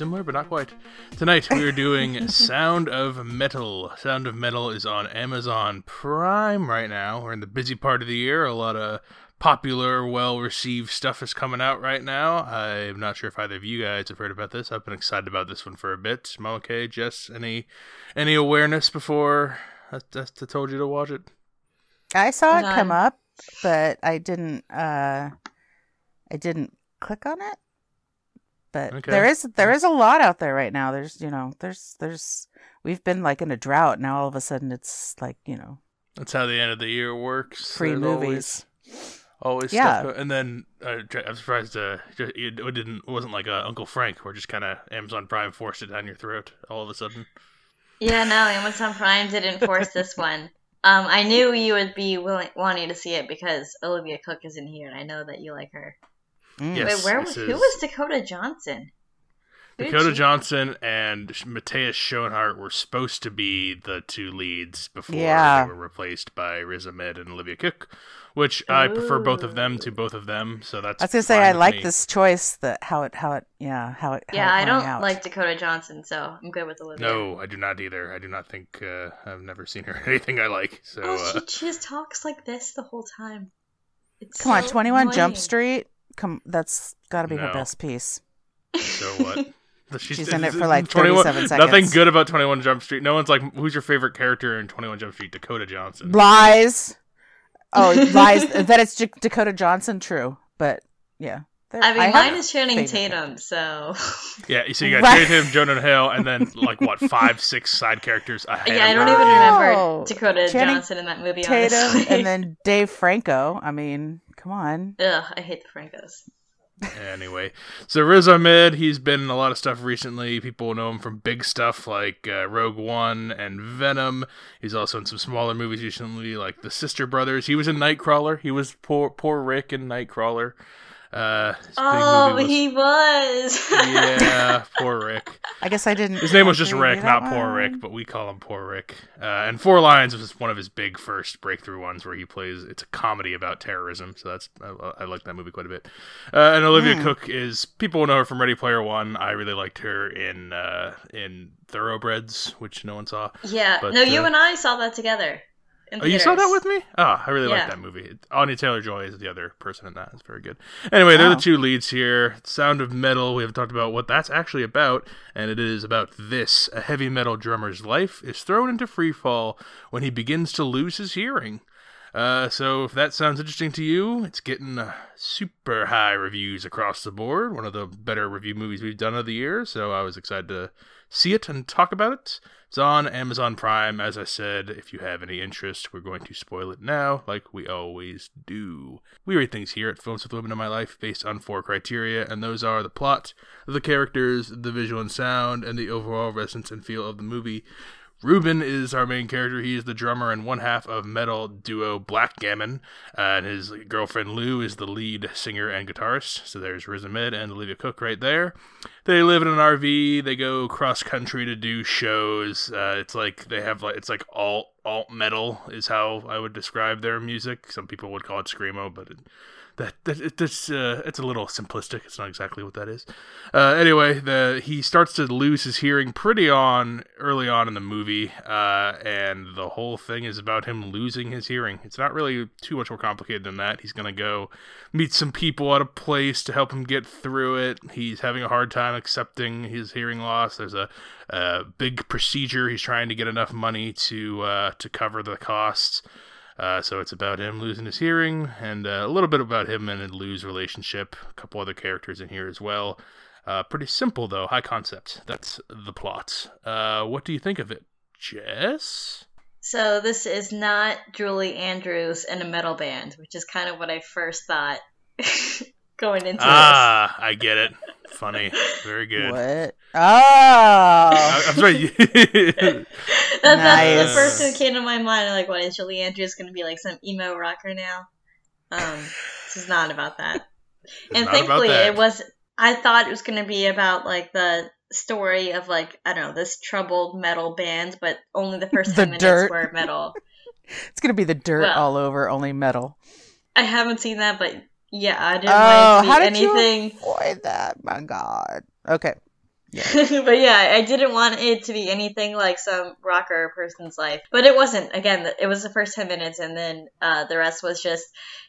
everybody. Very similar, but not quite. Tonight we are doing Sound of Metal. Sound of Metal is on Amazon Prime right now. We're in the busy part of the year. A lot of popular, well received stuff is coming out right now. I'm not sure if either of you guys have heard about this. I've been excited about this one for a bit. Okay, Jess, any any awareness before I, I told you to watch it? I saw it come up, but I didn't. uh I didn't click on it. But Okay. there is there is a lot out there right now. There's you know there's there's we've been like in a drought now. All of a sudden it's like you know That's how the end of the year works. free movies. Always, always Yeah. stuff. And then uh, I'm surprised uh, it it didn't it wasn't like uh, Uncle Frank, where just kind of Amazon Prime forced it down your throat all of a sudden. Yeah, no, Amazon Prime didn't force this one. Um, I knew you would be willing, wanting to see it because Olivia Cooke is in here, and I know that you like her. Mm. Yes. Wait, where this was who is- was Dakota Johnson? Who Dakota Johnson and Matthias Schoenaerts were supposed to be the two leads before Yeah. they were replaced by Riz Ahmed and Olivia Cooke, which I prefer both of them to both of them. So that's I was gonna say I like me. this choice that how it how it yeah how it how Yeah, it I don't out. like Dakota Johnson, so I'm good with Olivia. No, I do not either. I do not think uh, I've never seen her anything I like. So Oh, uh, she, she just talks like this the whole time. It's Come on, Twenty One Jump. Street. Come, that's got to be her No. best piece. so what? She's in it for, like, 21 37 Nothing good about Twenty One Jump Street. No one's like, who's your favorite character in Twenty One Jump Street? Dakota Johnson. Lies. Oh, lies. that it's J- Dakota Johnson. True, but yeah. There- I mean, have mine is Channing favorite Tatum, so Yeah, so you got Right. Tatum, Jonah Hill, and then like what five, six side characters ahead. yeah, I don't even remember Oh, Dakota Channing Johnson in that movie. Tatum honestly. and then Dave Franco. I mean, come on. ugh, I hate the Francos. Anyway, so Riz Ahmed, he's been in a lot of stuff recently. People know him from big stuff like uh, Rogue One and Venom. He's also in some smaller movies recently, like The Sister Brothers. He was in Nightcrawler. He was poor, poor Rick in Nightcrawler. Uh, Oh, was- he was. yeah, poor Rick. I guess I didn't. His name was just Rick, that not Poor. Rick, but we call him Poor Rick. Uh, and Four Lions was one of his big first breakthrough ones where he plays. It's a comedy about terrorism, so that's I, I like that movie quite a bit. Uh, and Olivia Hmm. Cooke is people know her from Ready Player One. I really liked her in uh, in Thoroughbreds, which no one saw. yeah, But, no, you uh, and I saw that together. Oh, you saw that with me? Oh, I really like that movie. Anya Taylor Joy is the other person in that. It's very good. Anyway, they're Oh. the two leads here. Sound of Metal. We haven't talked about what that's actually about, and it is about this: a heavy metal drummer's life is thrown into free fall when he begins to lose his hearing. Uh, so if that sounds interesting to you, it's getting uh, super high reviews across the board. One of the better review movies we've done of the year. So I was excited to see it and talk about it. It's on Amazon Prime. As I said, if you have any interest, we're going to spoil it now, like we always do. We rate things here at Films with Women in My Life based on four criteria, and those are the plot, the characters, the visual and sound, and the overall resonance and feel of the movie. Ruben is our main character. He is the drummer and one half of metal duo Blackgammon, uh, and his girlfriend Lou is the lead singer and guitarist. So there's Riz Ahmed and Olivia Cooke right there. They live in an RV. They go cross country to do shows. Uh, it's like they have like it's like alt alt metal is how I would describe their music. Some people would call it screamo, but it, that, that uh, it's a little simplistic. It's not exactly what that is. Uh, anyway, the he starts to lose his hearing pretty on early on in the movie, uh, and the whole thing is about him losing his hearing. It's not really too much more complicated than that. He's gonna go meet some people at a place to help him get through it. He's having a hard time accepting his hearing loss. There's a, a big procedure. He's trying to get enough money to uh, to cover the costs. Uh, so it's about him losing his hearing, and uh, a little bit about him and Lou's relationship. A couple other characters in here as well. Uh, pretty simple though, high concept. That's the plot. Uh, what do you think of it, Jess? So this is not Julie Andrews in a metal band, which is kind of what I first thought going into this. Ah, I get it. Funny, very good. What? Oh. I- I'm sorry. this. That, That's the first thing that came to my mind. I'm Like, what is Julie Andrews going to be like some emo rocker now? Um, this is not about that. It's and thankfully, that. it was. I thought it was going to be about like the story of like I don't know this troubled metal band, but only the first The ten minutes dirt. were metal. It's gonna be the dirt Well- all over, only metal. I haven't seen that, but Yeah, I didn't Oh, want how it to did be you anything. avoid that? My God. Okay. but yeah, I didn't want it to be anything like some rocker person's life. But it wasn't. Again, it was the first 10 minutes, and then uh, the rest was just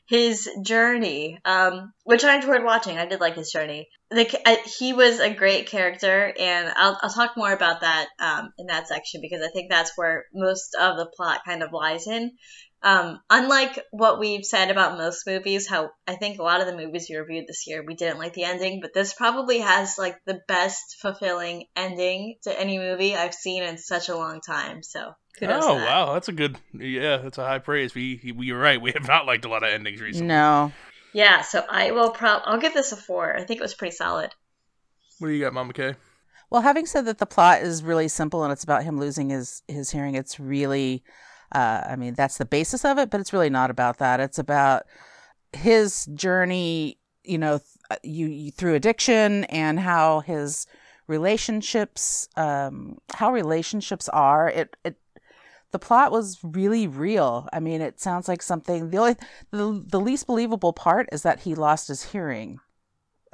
his journey, um, which I enjoyed watching. I did like his journey. The, he was a great character, and I'll, I'll talk more about that um, in that section because I think that's where most of the plot kind of lies in. Um, unlike what we've said about most movies, how I think a lot of the movies we reviewed this year, we didn't like the ending, but this probably has like the best fulfilling ending to any movie I've seen in such a long time. So kudos. oh to that. wow, that's a good. Yeah, that's a high praise. We we were right. We have not liked a lot of endings recently. No. Yeah, so I will prob I'll give this a four. I think it was pretty solid. What do you got, Mama Kay? Well, having said that, the plot is really simple and it's about him losing his his hearing. It's really, uh, I mean, that's the basis of it, but it's really not about that. It's about his journey, you know, th- you, you through addiction and how his relationships, um, how relationships are. It it the plot was really real. I mean, it sounds like something. The only the the least believable part is that he lost his hearing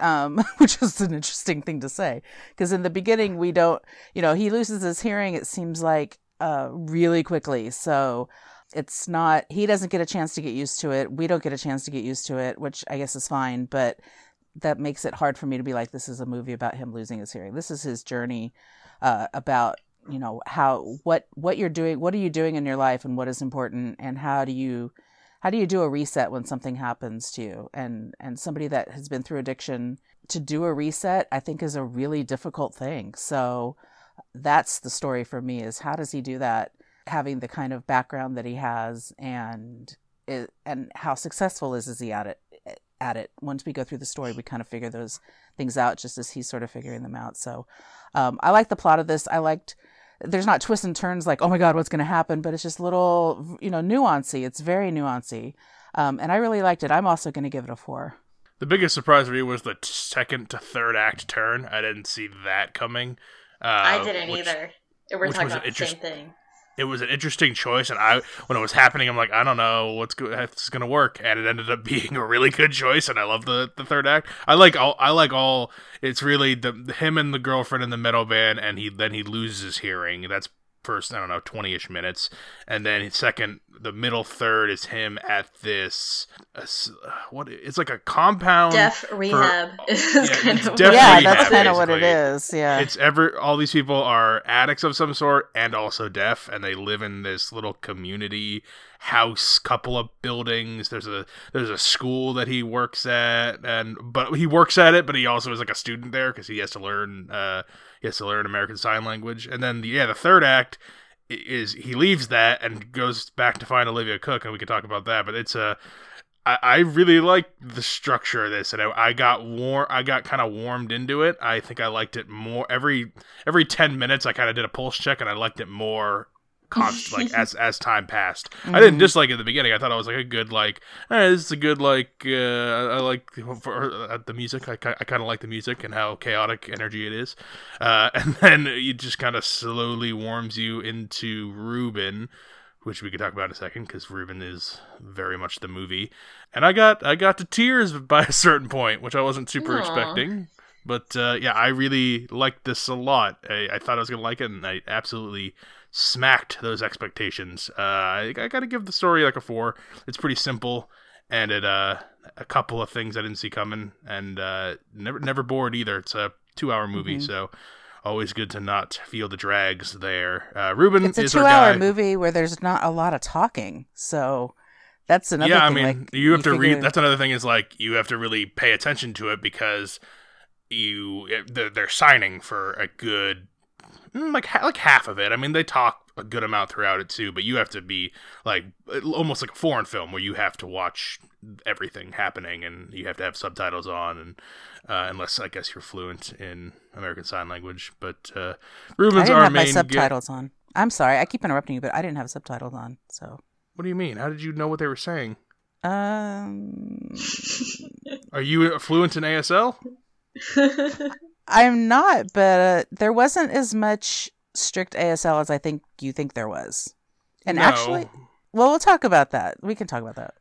um, which is an interesting thing to say because in the beginning we don't you know he loses his hearing it seems like uh, really quickly. So it's not he doesn't get a chance to get used to it. We don't get a chance to get used to it which i guess is fine but that makes it hard for me to be like this is a movie about him losing his hearing. This is his journey uh, about you know how what what you're doing what are you doing in your life and what is important and how do you how do you do a reset when something happens to you? And and somebody that has been through addiction to do a reset i think is a really difficult thing. So that's the story for me is how does he do that having the kind of background that he has and and how successful is is he at it at it? Once we go through the story we kind of figure those things out just as he's sort of figuring them out. So um, i like the plot of this. I liked there's not twists and turns like oh my god what's going to happen? But it's just little you know nuancy. It's very nuancy. Um, and i really liked it. I'm also going to give it a four. The biggest surprise for me was the second to third act turn. I didn't see that coming. Uh, I didn't which- either. We're talking about the same thing. It was an interesting choice, and I when it was happening, I'm like, I don't know what's go- this is gonna work, and it ended up being a really good choice, and I love the, the third act. I like all I like all. It's really the him and the girlfriend in the metal band, and he then he loses his hearing. That's first I don't know twenty ish minutes, and then second the middle third is him at this uh, what it's like a compound Deaf rehab is yeah, kind of deaf yeah rehab, that's kind of what it is. yeah it's ever all these people are addicts of some sort and also deaf and they live in this little community house couple of buildings there's a there's a school that he works at and but he works at it but he also is like a student there because he has to learn uh he has to learn american sign language and then the, yeah the third act is he leaves that and goes back to find olivia cooke and we can talk about that but it's a I, I really like the structure of this, and I, I got war. I got kind of warmed into it. I think I liked it more every every ten minutes. I kind of did a pulse check, and I liked it more. Const, like as as time passed, I didn't Mhm. dislike it at the beginning. I thought it was like a good like. Eh, this is a good like. Uh, I like for uh, the music. I, I kind of like the music and how chaotic energy it is. Uh, and then it just kind of slowly warms you into Ruben, which we could talk about in a second because Ruben is very much the movie. And I got I got to tears by a certain point, which I wasn't super Aw. expecting. But uh, yeah, I really liked this a lot. I, I thought I was gonna like it, and I absolutely smacked those expectations. Uh, I, I got to give the story like a four. It's pretty simple, and it uh, a couple of things I didn't see coming, and uh, never never bored either. It's a two hour movie, Mhm. so always good to not feel the drags there. Uh, Ruben it's a is our two-hour guy. movie where there's not a lot of talking so that's another yeah, I thing mean, like you have to figure- read. That's another thing is like you have to really pay attention to it because you they're, they're signing for a good like like half of it. I mean, they talk a good amount throughout it too, but you have to be like almost like a foreign film where you have to watch everything happening and you have to have subtitles on and uh, unless I guess you're fluent in American Sign Language. But uh, i Ruben's didn't our have my main. ga- subtitles on i'm sorry i keep interrupting you but i didn't have subtitles on so what do you mean? How did you know what they were saying? um Are you fluent in ASL? i'm not but uh, there wasn't as much strict asl as i think you think there was and No. actually well we'll talk about that we can talk about that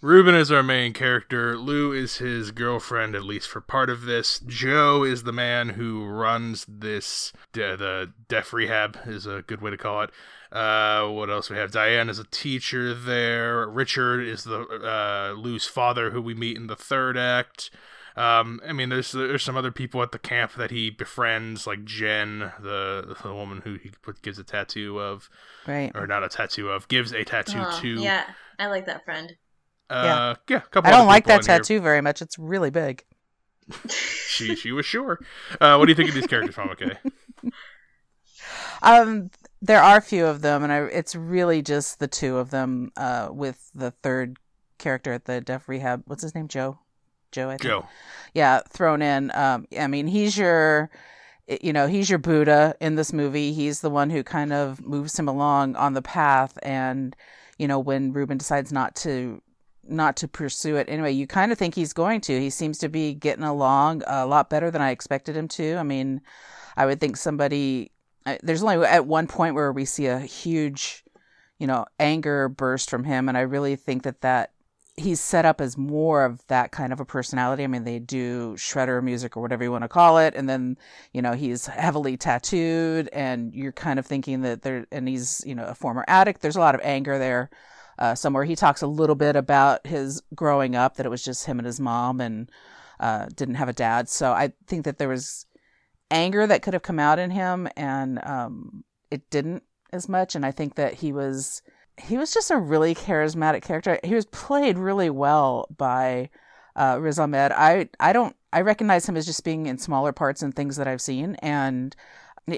Ruben is our main character. Lou is his girlfriend, at least for part of this. Joe is the man who runs this. De- the deaf rehab is a good way to call it. Uh, what else we have? Diane is a teacher there. Richard is the uh, Lou's father, who we meet in the third act. Um, I mean, there's there's some other people at the camp that he befriends, like Jen, the the woman who he gives a tattoo of, Right. or not a tattoo of, gives a tattoo Oh, to. yeah, I like that friend. Uh, yeah. a couple I don't like that in here. tattoo very much. It's really big. She she was sure. Uh, what do you think of these characters, Mom? Okay. Um, there are a few of them, and I, it's really just the two of them. Uh, with the third character at the deaf rehab. What's his name? Joe. Joe. I think. Joe. Yeah, thrown in. Um, I mean, he's your, you know, he's your Buddha in this movie. He's the one who kind of moves him along on the path, and you know, when Ruben decides not to not to pursue it anyway you kind of think he's going to he seems to be getting along a lot better than i expected him to i mean i would think somebody there's only at one point where we see a huge you know anger burst from him and i really think that that he's set up as more of that kind of a personality. I mean they do shredder music or whatever you want to call it and then you know he's heavily tattooed and you're kind of thinking that there and he's you know a former addict. There's a lot of anger there uh, somewhere. He talks a little bit about his growing up that it was just him and his mom and uh, didn't have a dad. So i think that there was anger that could have come out in him and um, it didn't as much and i think that he was he was just a really charismatic character. He was played really well by uh, riz ahmed. I i don't i recognize him as just being in smaller parts and things that i've seen. And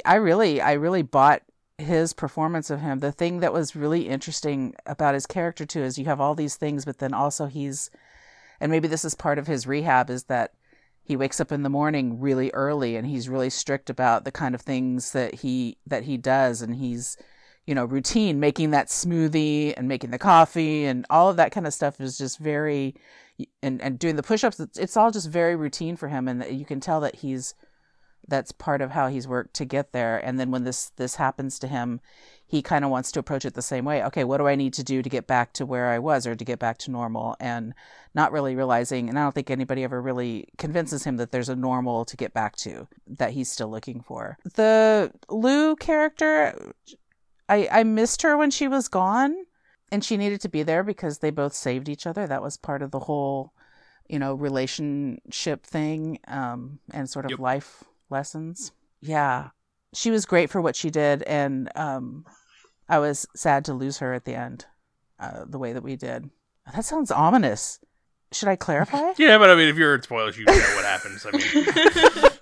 i really i really bought his performance of him. The thing that was really interesting about his character too is you have all these things but then also he's and maybe this is part of his rehab is that he wakes up in the morning really early and he's really strict about the kind of things that he that he does. And he's you know routine making that smoothie and making the coffee and all of that kind of stuff is just very and and doing the push-ups it's, it's all just very routine for him and you can tell that he's that's part of how he's worked to get there. And then when this this happens to him he kind of wants to approach it the same way. Okay what do i need to do to get back to where i was or to get back to normal? And not really realizing and i don't think anybody ever really convinces him that there's a normal to get back to that he's still looking for. The lou character i i missed her when she was gone and she needed to be there because they both saved each other. That was part of the whole you know relationship thing um and sort of Yep. life lessons. Yeah. She was great for what she did and um i was sad to lose her at the end uh, the way that we did. That sounds ominous. Should i clarify? Yeah, but I mean, if you're in spoilers, you know what happens. I mean,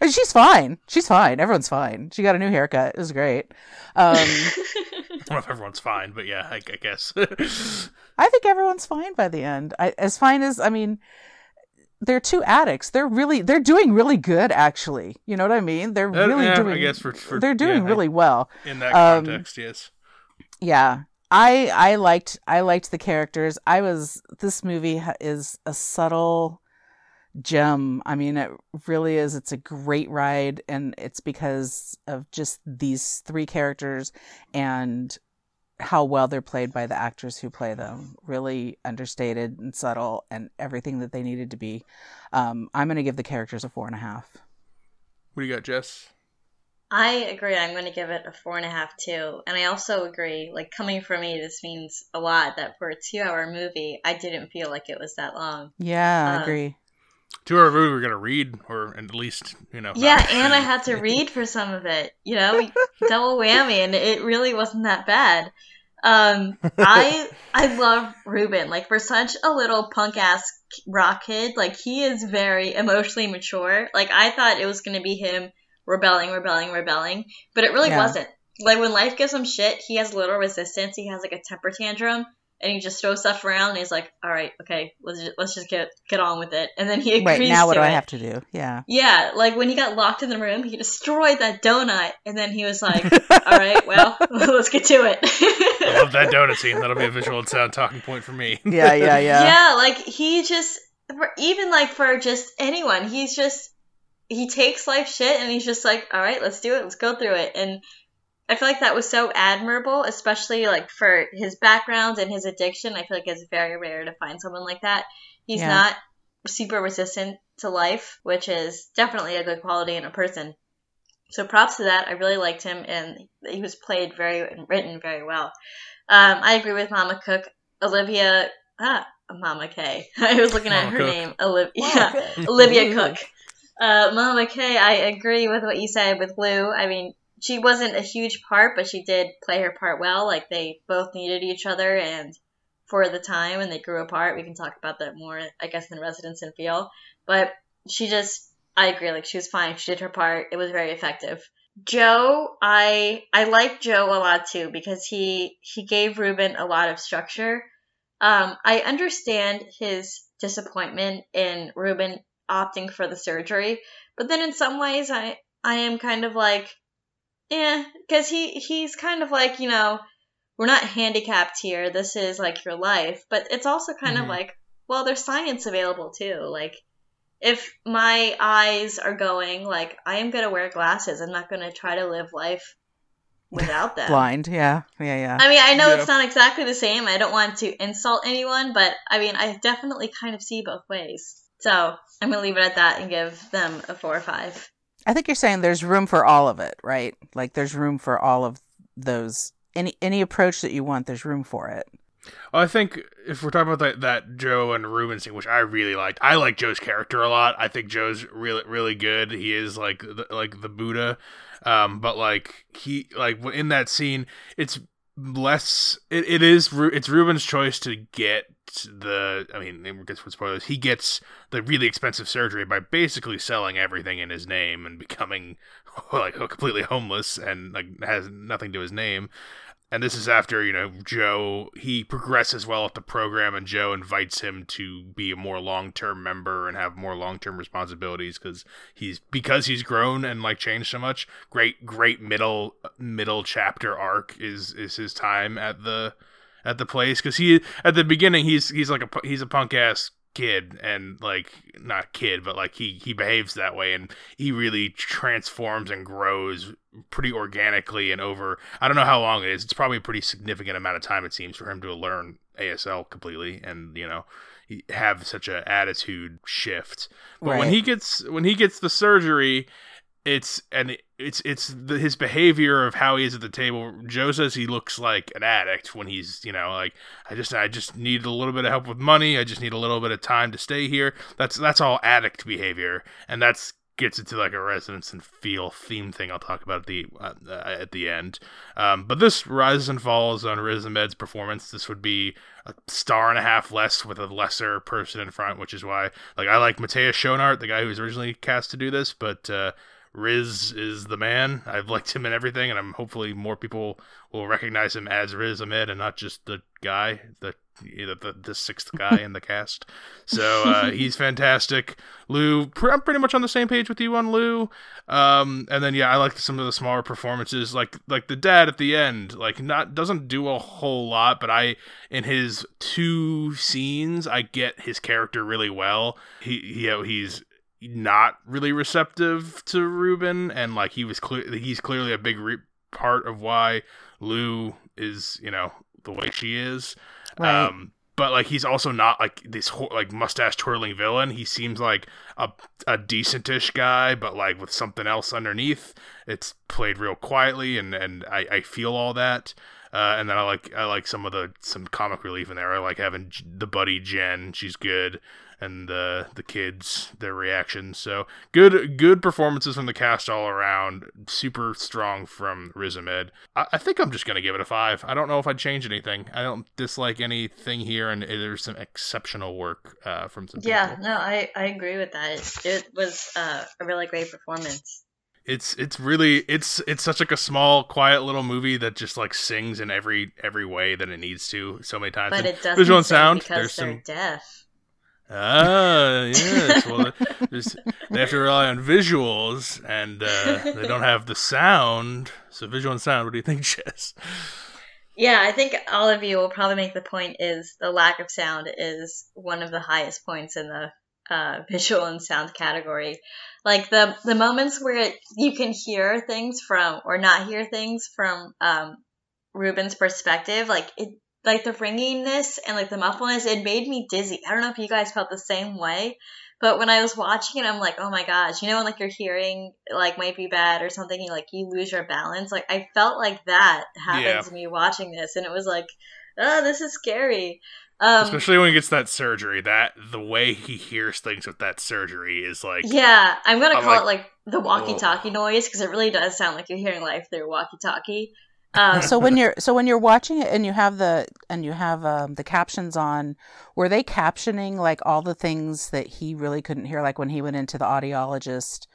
Uh, she's fine she's fine everyone's fine she got a new haircut it was great um I don't know if everyone's fine, but yeah, I, I guess. I think everyone's fine by the end. I, as fine as I mean, they're two addicts. They're really they're doing really good actually. You know what I mean? They're Uh, really yeah, I doing. guess for- for- they're doing yeah, I- really well. in that Um, context, yes. Yeah. I I liked I liked the characters. I was this movie is a subtle gem. I mean, it really is. It's a great ride, and it's because of just these three characters and how well they're played by the actors who play them. Really understated and subtle, and everything that they needed to be. Um, I'm going to give the characters a four and a half. What do you got, Jess? I agree. I'm going to give it a four and a half too. And I also agree, like coming from me, this means a lot that for a two hour movie, I didn't feel like it was that long. Yeah, I Um, agree. Two hour movie we're gonna read, or at least you know. Yeah, and I had to read for some of it. You know, double whammy, and it really wasn't that bad. Um, I I love Ruben. Like for such a little punk ass rock kid, like he is very emotionally mature. Like I thought it was gonna be him rebelling, rebelling, rebelling, but it really Yeah. wasn't. Like when life gives him shit, he has little resistance. He has like a temper tantrum, and he just throws stuff around. And he's like, "All right, okay, let's just, let's just get get on with it." And then he agrees Right now, what to do I have to do? Yeah. Yeah, like when he got locked in the room, he destroyed that donut, and then he was like, "All right, well, let's get to it. I love that donut scene. That'll be a visual and sound talking point for me. Yeah, yeah, yeah. yeah, like he just, for, even like for just anyone, he's just he takes life shit, and he's just like, "All right, let's do it, let's go through it." And I feel like that was so admirable, especially like for his background and his addiction. I feel like it's very rare to find someone like that. He's Yeah. not super resistant to life, which is definitely a good quality in a person. So props to that. I really liked him, and he was played very and written very well. Um, I agree with Mama Cook, Olivia. Ah, Mama K. I was looking at her Cook. name, Olivia. Yeah, Olivia Cooke. Uh, Mama K, I agree with what you said with Lou. I mean, she wasn't a huge part, but she did play her part well. Like they both needed each other, and for the time, and they grew apart. We can talk about that more, I guess, in Resonance and Feel. But she just, I agree. Like she was fine. She did her part. It was very effective. Joe, I I like Joe a lot too because he he gave Ruben a lot of structure. Um, I understand his disappointment in Ruben opting for the surgery, but then in some ways I I am kind of like, eh, because he he's kind of like you know we're not handicapped here. This is like your life, but it's also kind Mhm. of like well, there's science available too. Like if my eyes are going, like I am gonna wear glasses. I'm not gonna try to live life without them. Blind. Yeah. Yeah. Yeah. I mean, I know Yeah. it's not exactly the same. I don't want to insult anyone, but I mean, I definitely kind of see both ways. So I'm gonna leave it at that and give them a four or five. I think you're saying there's room for all of it, right? Like there's room for all of those. Any any approach that you want, there's room for it. Well, I think if we're talking about that, that Joe and Ruben scene, which I really liked, I like Joe's character a lot. I think Joe's really really good. He is like the, like the Buddha, um, but like he like in that scene, it's less. It, it is it's Ruben's choice to get the. I mean, guess with spoilers, he gets the really expensive surgery by basically selling everything in his name and becoming like completely homeless and like has nothing to his name and this is after you know Joe he progresses well at the program and Joe invites him to be a more long-term member and have more long-term responsibilities because he's because he's grown and like changed so much great great middle middle chapter arc is is his time at the at the place because he at the beginning he's he's like a he's a punk ass kid and like not kid but like he he behaves that way and he really transforms and grows pretty organically and over I don't know how long it is. It's probably a pretty significant amount of time it seems for him to learn ASL completely and you know have such a attitude shift. But when he gets when he gets the surgery, it's and it's it's the, his behavior of how he is at the table. Joe says he looks like an addict when he's you know like I just I just need a little bit of help with money. I just need a little bit of time to stay here. That's that's all addict behavior, and that's gets into like a resonance and feel theme thing I'll talk about at the uh, at the end. Um, but this rises and falls on Riz Ahmed's performance. This would be a star and a half less with a lesser person in front, which is why like I like Matthias Schoenaerts, the guy who was originally cast to do this, but uh, Riz is the man. I've liked him in everything, and I'm hopefully more people will recognize him as Riz Ahmed and not just the guy, the the, the, sixth guy in the cast. So uh, he's fantastic. Lou, pr- I'm pretty much on the same page with you on Lou. Um, and then yeah, I like some of the smaller performances, like like the dad at the end. Like not doesn't do a whole lot, but I in his two scenes, I get his character really well. He you know he's not really receptive to Ruben, and like he was clear, he's clearly a big re- part of why Lou is you know the way she is. Right. Um, but like he's also not like this ho- like mustache twirling villain. He seems like a a decentish guy, but like with something else underneath. It's played real quietly, and and I, I feel all that. Uh, and then I like I like some of the some comic relief in there. I like having J- the buddy Jen. She's good, and the the kids their reactions. So good good performances from the cast all around. Super strong from Riz Ahmed. I, I think I'm just gonna give it a five. I don't know if I'd change anything. I don't dislike anything here, and there's some exceptional work uh, from some Yeah, people. no, I, I agree with that. It, it was uh, a really great performance. It's it's really it's it's such like a small quiet little movie that just like sings in every every way that it needs to so many times. But And it doesn't visual and sound. because There's they're some deaf. Ah, yes. Well, they have to rely on visuals, and uh, they don't have the sound. So, visual and sound. What do you think, Jess? Yeah, I think all of you will probably make the point is the lack of sound is one of the highest points in the uh, visual and sound category. Like the the moments where you can hear things from or not hear things from um, Ruben's perspective, like it, like the ringiness and like the muffledness, it made me dizzy. I don't know if you guys felt the same way, but when I was watching it, I'm like, oh my gosh, you know, when like your hearing like might be bad or something, you like you lose your balance. Like I felt like that happened Yeah. to me watching this, and it was like, oh, this is scary. Um, Especially when he gets that surgery, that the way he hears things with that surgery is like yeah, I'm gonna I'm call like, it like the walkie-talkie noise because it really does sound like you're hearing life through walkie-talkie. Um, so when you're so when you're watching it and you have the and you have um, the captions on were they captioning like all the things that he really couldn't hear? Like when he went into the audiologist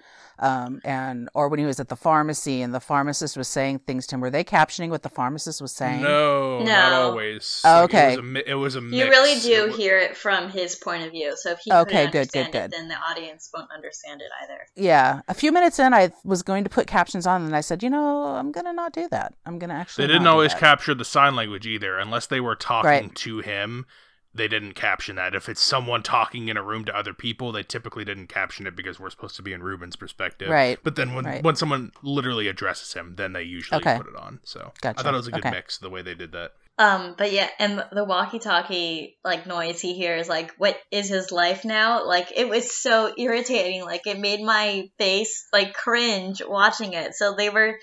um, and or when he was at the pharmacy and the pharmacist was saying things to him were they captioning what the pharmacist was saying no, not always. Oh, Like, okay. it was a, it was a you mix. really do It wa- hear it from his point of view. So if he Okay, couldn't good, good, it, good. then the audience won't understand it either. yeah a few minutes in i was going to put captions on and i said you know i'm gonna not do that i'm gonna actually They didn't not do always that. capture the sign language either, unless they were talking Right. to him. They didn't caption that. If it's someone talking in a room to other people, they typically didn't caption it because we're supposed to be in Ruben's perspective. Right. But then when Right. when someone literally addresses him, then they usually Okay. put it on. So I thought it was a good Okay. mix the way they did that. Um, but yeah, and the walkie-talkie like noise he hears, like, what is his life now? Like, it was so irritating. Like, it made my face like cringe watching it. So they were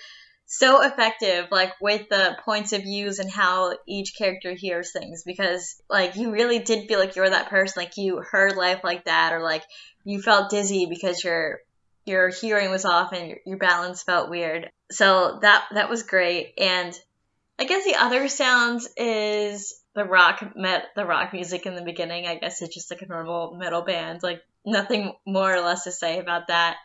so effective, like with the points of views and how each character hears things, because like you really did feel like you were that person. Like you heard life like that, or like you felt dizzy because your your hearing was off and your, your balance felt weird. So that that was great and. I guess the other sounds is the rock met the rock music in the beginning. I guess it's just like a normal metal band, like nothing more or less to say about that.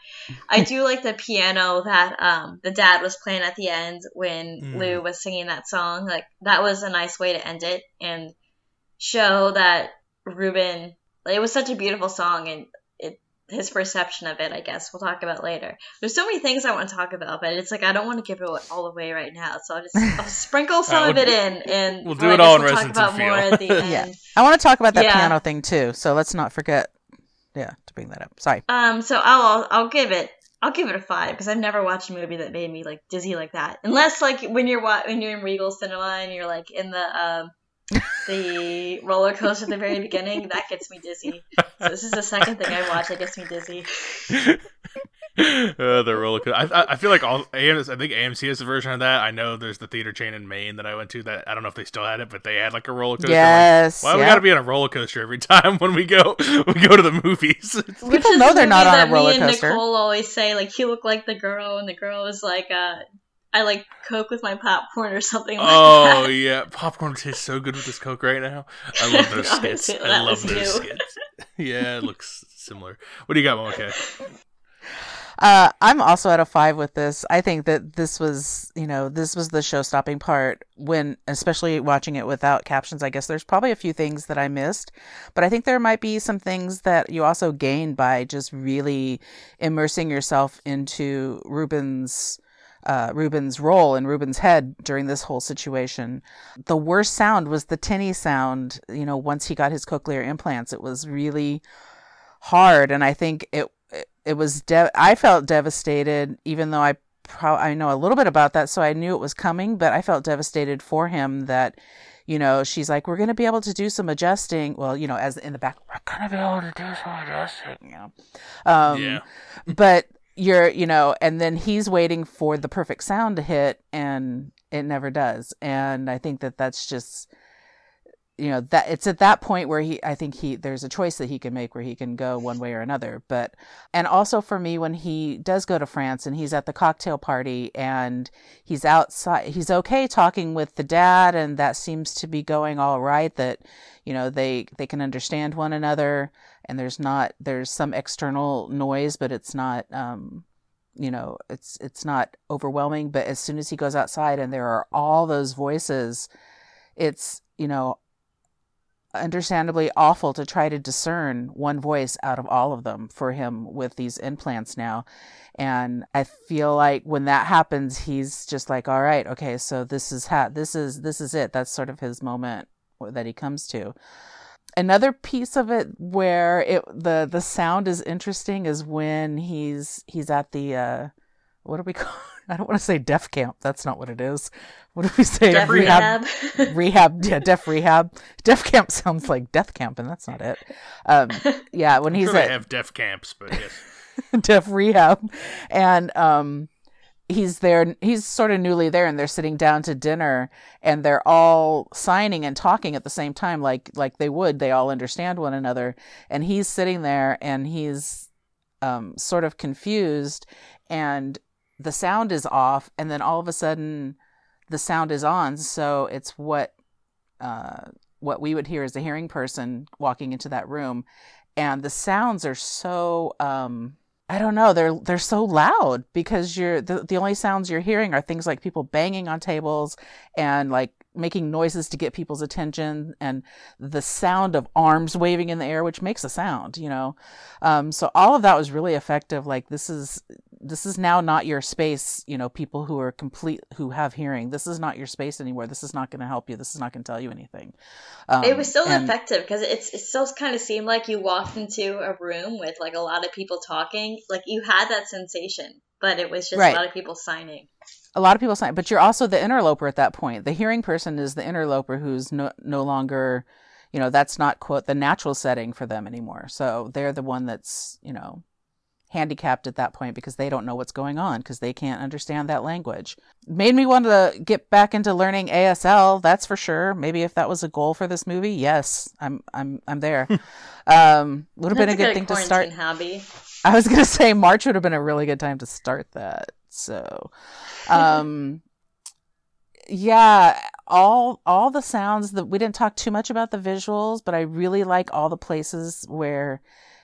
I do like the piano that um the dad was playing at the end when Mm. Lou was singing that song. Like that was a nice way to end it and show that Ruben. It was such a beautiful song and it his perception of it. I guess we'll talk about later. There's so many things I want to talk about, but it's like I don't want to give it all away right now. So I'll just I'll sprinkle some of we'll- it in, and we'll do it all in we'll talk about more Feel. at the end. Yeah. i want to talk about that Yeah. piano thing too so let's not forget yeah to bring that up sorry Um, so I'll I'll give it I'll give it a five because I've never watched a movie that made me like dizzy like that. Unless like when you're wa- when you're in Regal Cinema and you're like in the um the roller coaster at the very beginning, that gets me dizzy. So this is the second thing I watch that gets me dizzy. uh, the roller coaster. I, I- I feel like all AMC, I think AMC has a version of that. I know there's the theater chain in Maine that I went to that I don't know if they still had it, but they had like a roller coaster. I'm like, yes Why we yep. gotta be on a roller coaster every time when we go we go to the movies? People know they're not on a that roller me and coaster. Nicole always say like you look like the girl, and the girl is like uh I like Coke with my popcorn or something like oh that. yeah, popcorn tastes so good with this Coke right now. I love those skits. I love was those you. skits. Yeah, it looks similar. What do you got, Okay. Uh, I'm also at a five with this. I think that this was, you know, this was the show stopping part when, especially watching it without captions. I guess there's probably a few things that I missed, but I think there might be some things that you also gain by just really immersing yourself into Ruben's. Uh, Ruben's role in Ruben's head during this whole situation. The worst sound was the tinny sound. You know, once he got his cochlear implants, it was really hard, and I think it it, was. De- I felt devastated, even though I pro- I know a little bit about that, so I knew it was coming. But I felt devastated for him that, you know, she's like, we're gonna be able to do some adjusting. Well, you know, as in the back, we're gonna be able to do some adjusting. You know, um, Yeah. but you're you know and then he's waiting for the perfect sound to hit and it never does and i think that that's just you know that it's at that point where he i think he there's a choice that he can make where he can go one way or another. But and also for me when he does go to france and he's at the cocktail party and he's outside he's okay talking with the dad and that seems to be going all right that you know they they can understand one another and there's not there's some external noise but it's not um you know it's it's not overwhelming. But as soon as he goes outside and there are all those voices it's you know understandably awful to try to discern one voice out of all of them for him with these implants now. And i feel like when that happens he's just like all right okay so this is how, this is this is it. That's sort of his moment that he comes to. Another piece of it where it the the sound is interesting is when he's he's at the uh what do we call I don't want to say deaf camp. That's not what it is. What do we say? Deaf rehab. Rehab. Yeah, deaf rehab. Deaf camp sounds like death camp, and that's not it. Um, yeah, when I'm he's sure they at have deaf camps, but yes. deaf rehab, and um, he's there. He's sort of newly there, and they're sitting down to dinner, and they're all signing and talking at the same time, like like they would. They all understand one another, and he's sitting there, and he's um, sort of confused, and the sound is off, and then all of a sudden, the sound is on. So it's what uh, what we would hear as a hearing person walking into that room, and the sounds are so. Um, I don't know. They're they're so loud because you're the, the only sounds you're hearing are things like people banging on tables and like making noises to get people's attention and the sound of arms waving in the air, which makes a sound, you know. Um, so all of that was really effective. Like this is this is now not your space, you know, people who are complete who have hearing. This is not your space anymore. This is not going to help you. This is not going to tell you anything. Um, it was still and- effective because it's it still kind of seemed like you walked into a room with like a lot of people talking. Like you had that sensation, but it was just Right. a lot of people signing. a lot of people sign, but you're also the interloper at that point. The hearing person is the interloper who's no no longer, you know, that's not quote the natural setting for them anymore. So they're the one that's you know handicapped at that point because they don't know what's going on because they can't understand that language. Made me want to get back into learning ASL. That's for sure. Maybe if that was a goal for this movie, yes, I'm I'm I'm there. um, would have been a That's good thing to start. quarantine hobby. I was gonna say March would have been a really good time to start that. So, um, yeah, all all the sounds that we didn't talk too much about the visuals, but I really like all the places where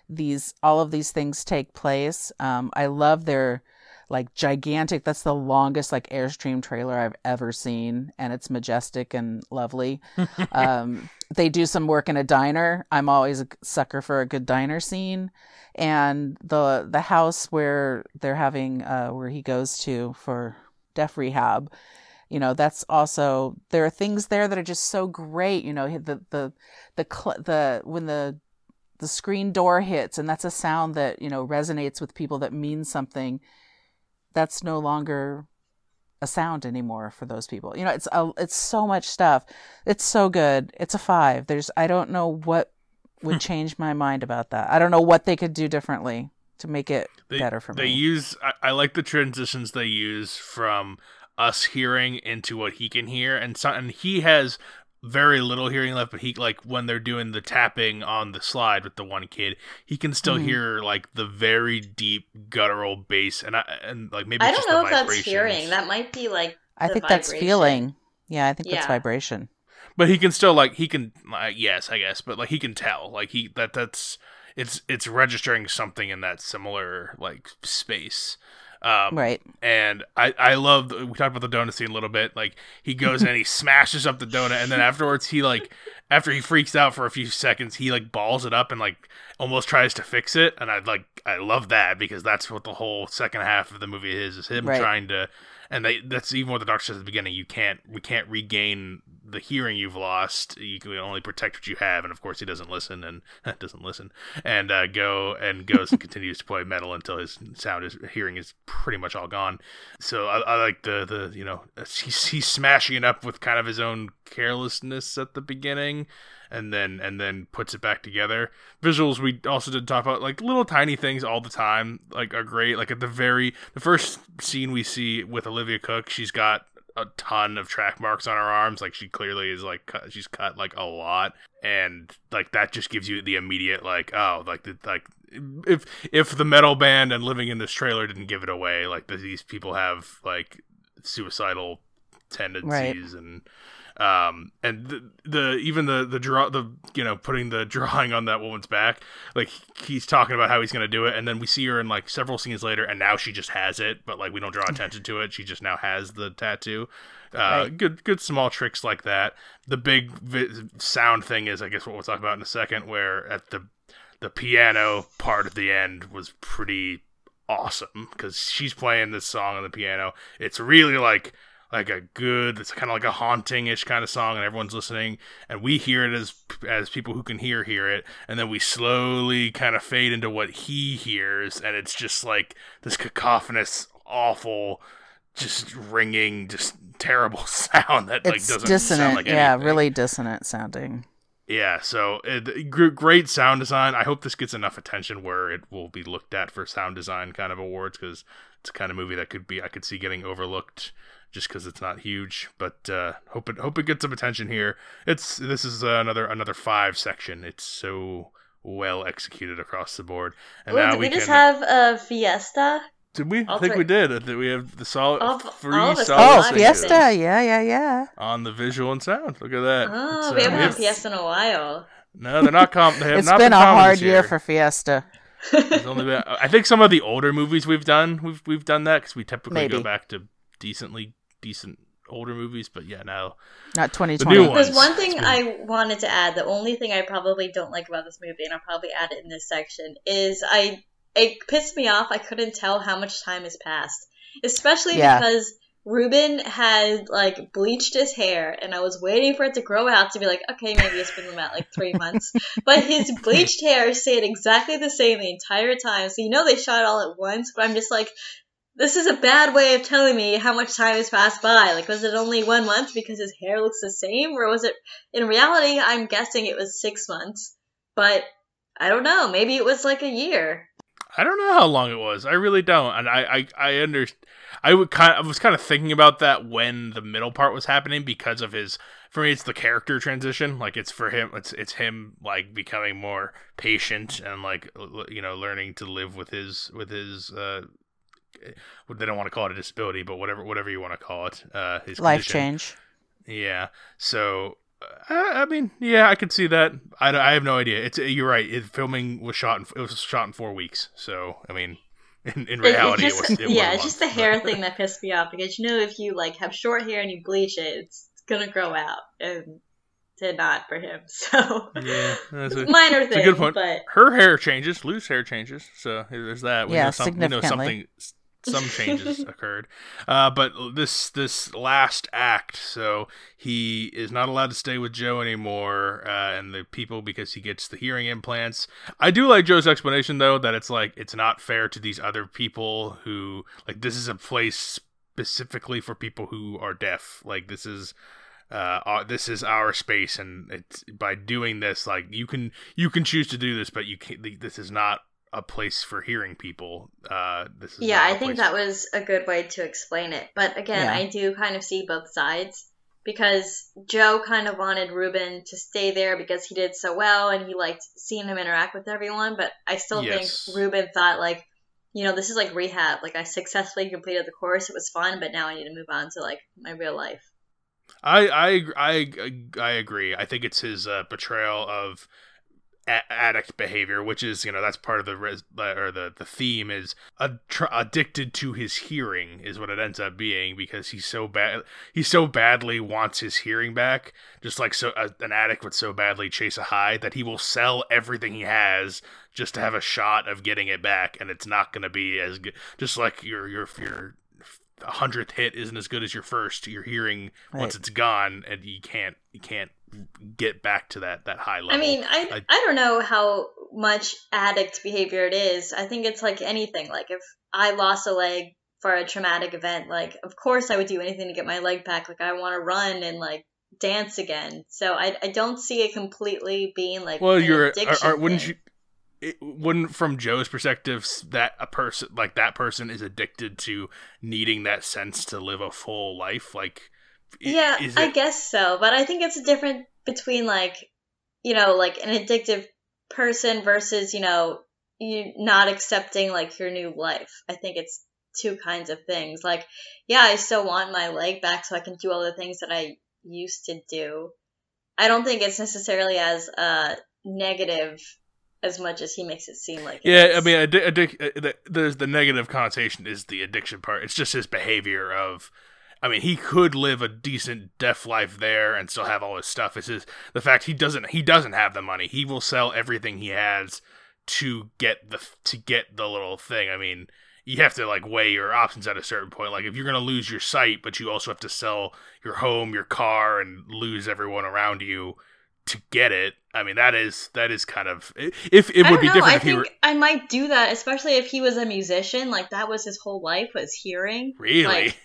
these all of these things take place. Um, I love their like gigantic. That's the longest like airstream trailer I've ever seen, and it's majestic and lovely. um, they do some work in a diner. I'm always a sucker for a good diner scene, and the the house where they're having uh, where he goes to for deaf rehab. You know, that's also there are things there that are just so great. You know, the the the the when the the screen door hits and that's a sound that you know resonates with people that means something that's no longer a sound anymore for those people. You know it's a, it's so much stuff. It's so good. It's a 5 there's i don't know what would hmm. change my mind about that. I don't know what they could do differently to make it They, better for they me. they use I, I like the transitions they use from us hearing into what he can hear. And so, and he has very little hearing left but he like when they're doing the tapping on the slide with the one kid he can still Mhm. hear like the very deep guttural bass and I, and like maybe I don't just know the if that's hearing. That might be like i the think that's feeling. Yeah i think that's vibration. But he can still like he can uh, yes i guess but like he can tell. Like he that that's it's it's registering something in that similar like space um right and I I love we talked about the donut scene a little bit. Like he goes and he smashes up the donut, and then afterwards he like after he freaks out for a few seconds, he like balls it up and like almost tries to fix it. And I like I love that because that's what the whole second half of the movie is is him Right. trying to. And they, that's even what the doctor says at the beginning. You can't, we can't regain the hearing you've lost. You can only protect what you have. And of course, he doesn't listen and doesn't listen and uh, go and goes and continues to play metal until his sound is hearing is pretty much all gone. So I, I like the the you know he's he's smashing it up with kind of his own carelessness at the beginning, and then and then puts it back together. Visuals we also did talk about like little tiny things all the time like are great. Like at the very the first scene we see with Olivia Cooke, she's got a ton of track marks on her arms like she clearly is like cut, she's cut like a lot and like that just gives you the immediate like oh like the like if if the metal band and living in this trailer didn't give it away like these people have like suicidal tendencies and um and the, the even the the draw the you know putting the drawing on that woman's back like he's talking about how he's gonna do it and then we see her in like several scenes later and now she just has it but like we don't draw attention to it. She just now has the tattoo. Uh Right. good good small tricks like that. The big vi- sound thing is i guess what we'll talk about in a second where at the the piano part at the end was pretty awesome because she's playing this song on the piano. It's really like like a good it's kind of like a haunting-ish kind of song and everyone's listening and we hear it as as people who can hear hear it and then we slowly kind of fade into what he hears and it's just like this cacophonous awful just ringing just terrible sound that like doesn't dissonant. sound like yeah, anything. really dissonant sounding. Yeah, so uh, it, great sound design. I hope this gets enough attention where it will be looked at for sound design kind of awards because it's a kind of movie that could be I could see getting overlooked just because it's not huge. But uh, hope it hope it gets some attention here. It's this is uh, another another five section. It's so well executed across the board. And Ooh, now did we, we just can. have a fiesta? did we? I think three- we did. We have the solid All- three all of solid Oh, Fiesta. Yeah, yeah, yeah. on the visual and sound. Look at that. Oh, It's, we uh, haven't had fiesta in a while. No, they're not com. They have It's not been a hard this year for Fiesta. Only been, I think some of the older movies we've done, we've we've done that because we typically go back to decently decent older movies. But yeah, now Not 2020. new one. There's one thing I wanted to add. The only thing I probably don't like about this movie, and I'll probably add it in this section, is I it pissed me off. I couldn't tell how much time has passed, especially Yeah. because Ruben had like bleached his hair, and I was waiting for it to grow out to be like, okay, maybe it's been about like three months. But his bleached hair stayed exactly the same the entire time. So you know they shot all at once. But I'm just like. This is a bad way of telling me how much time has passed by. Like, was it only one month because his hair looks the same, or was it in reality, I'm guessing it was six months, but I don't know. Maybe it was like a year. I don't know how long it was. I really don't, and I I I under I would kind I was kind of thinking about that when the middle part was happening because of his. For me, it's the character transition. Like it's for him. It's it's him like becoming more patient and like you know learning to live with his with his. uh they don't want to call it a disability, but whatever whatever you want to call it, uh, his Life condition. change. Yeah. So, uh, I mean, yeah, I could see that. I, I have no idea. It's you're right. It, filming was shot in it was shot in four weeks. So, I mean, in, in It- it reality, it, just- was. It yeah, was a it's just the month, hair but- thing that pissed me off because you know if you like have short hair and you bleach it, it's gonna grow out, and did not for him. So Yeah, that's a, minor thing. a good point. but her hair changes. Lou's hair changes. So there's that. We Yeah, know some, we know significantly. something. Some changes occurred, uh, but this this last act, so he is not allowed to stay with Joe anymore, uh, and the people because he gets the hearing implants. I do like Joe's explanation though that it's like it's not fair to these other people who like this is a place specifically for people who are deaf. Like this is uh, our, this is our space, and it's by doing this, like you can you can choose to do this, but you can't. This is not a place for hearing people. Uh, this is yeah, I think place- that was a good way to explain it. But again, Yeah. I do kind of see both sides because Joe kind of wanted Ruben to stay there because he did so well and he liked seeing him interact with everyone. But I still Yes. think Ruben thought like, you know, this is like rehab. Like I successfully completed the course. It was fun, but now I need to move on to like my real life. I I I I agree. I think it's his uh, portrayal of a- addict behavior, which is you know that's part of the res- or the the theme is tr- addicted to his hearing is what it ends up being because he's so bad he so badly wants his hearing back, just like so an addict would so badly chase a high that he will sell everything he has just to have a shot of getting it back, and it's not going to be as good. Just like your your your hundredth hit isn't as good as your first. Your hearing once it's gone, and you can't you can't get back to that that high level. I mean, I, I- I don't know how much addict behavior it is. I think it's like anything. Like if I lost a leg for a traumatic event, like of course I would do anything to get my leg back. Like I want to run and like dance again. So I, I don't see it completely being like well, an you're are, are, wouldn't thing. you? It, wouldn't from Joe's perspective that a person like that person is addicted to needing that sense to live a full life like Yeah, is I guess so. But I think it's different between like, you know, like an addictive person versus, you know, you not accepting like your new life. I think it's two kinds of things. Like, yeah, I still want my leg back so I can do all the things that I used to do. I don't think it's necessarily as uh negative as much as he makes it seem like. it Yeah, I mean, addi- addic- uh, the, there's the negative connotation is the addiction part. It's just his behavior of, I mean, he could live a decent deaf life there and still have all his stuff. It's his the fact he doesn't he doesn't have the money. He will sell everything he has to get the to get the little thing. I mean, you have to like weigh your options at a certain point. Like if you're gonna lose your sight, but you also have to sell your home, your car, and lose everyone around you to get it. I mean, that is that is kind of if it would be know. different I if he think were I might do that, especially if he was a musician. Like that was his whole life was hearing. really. Like,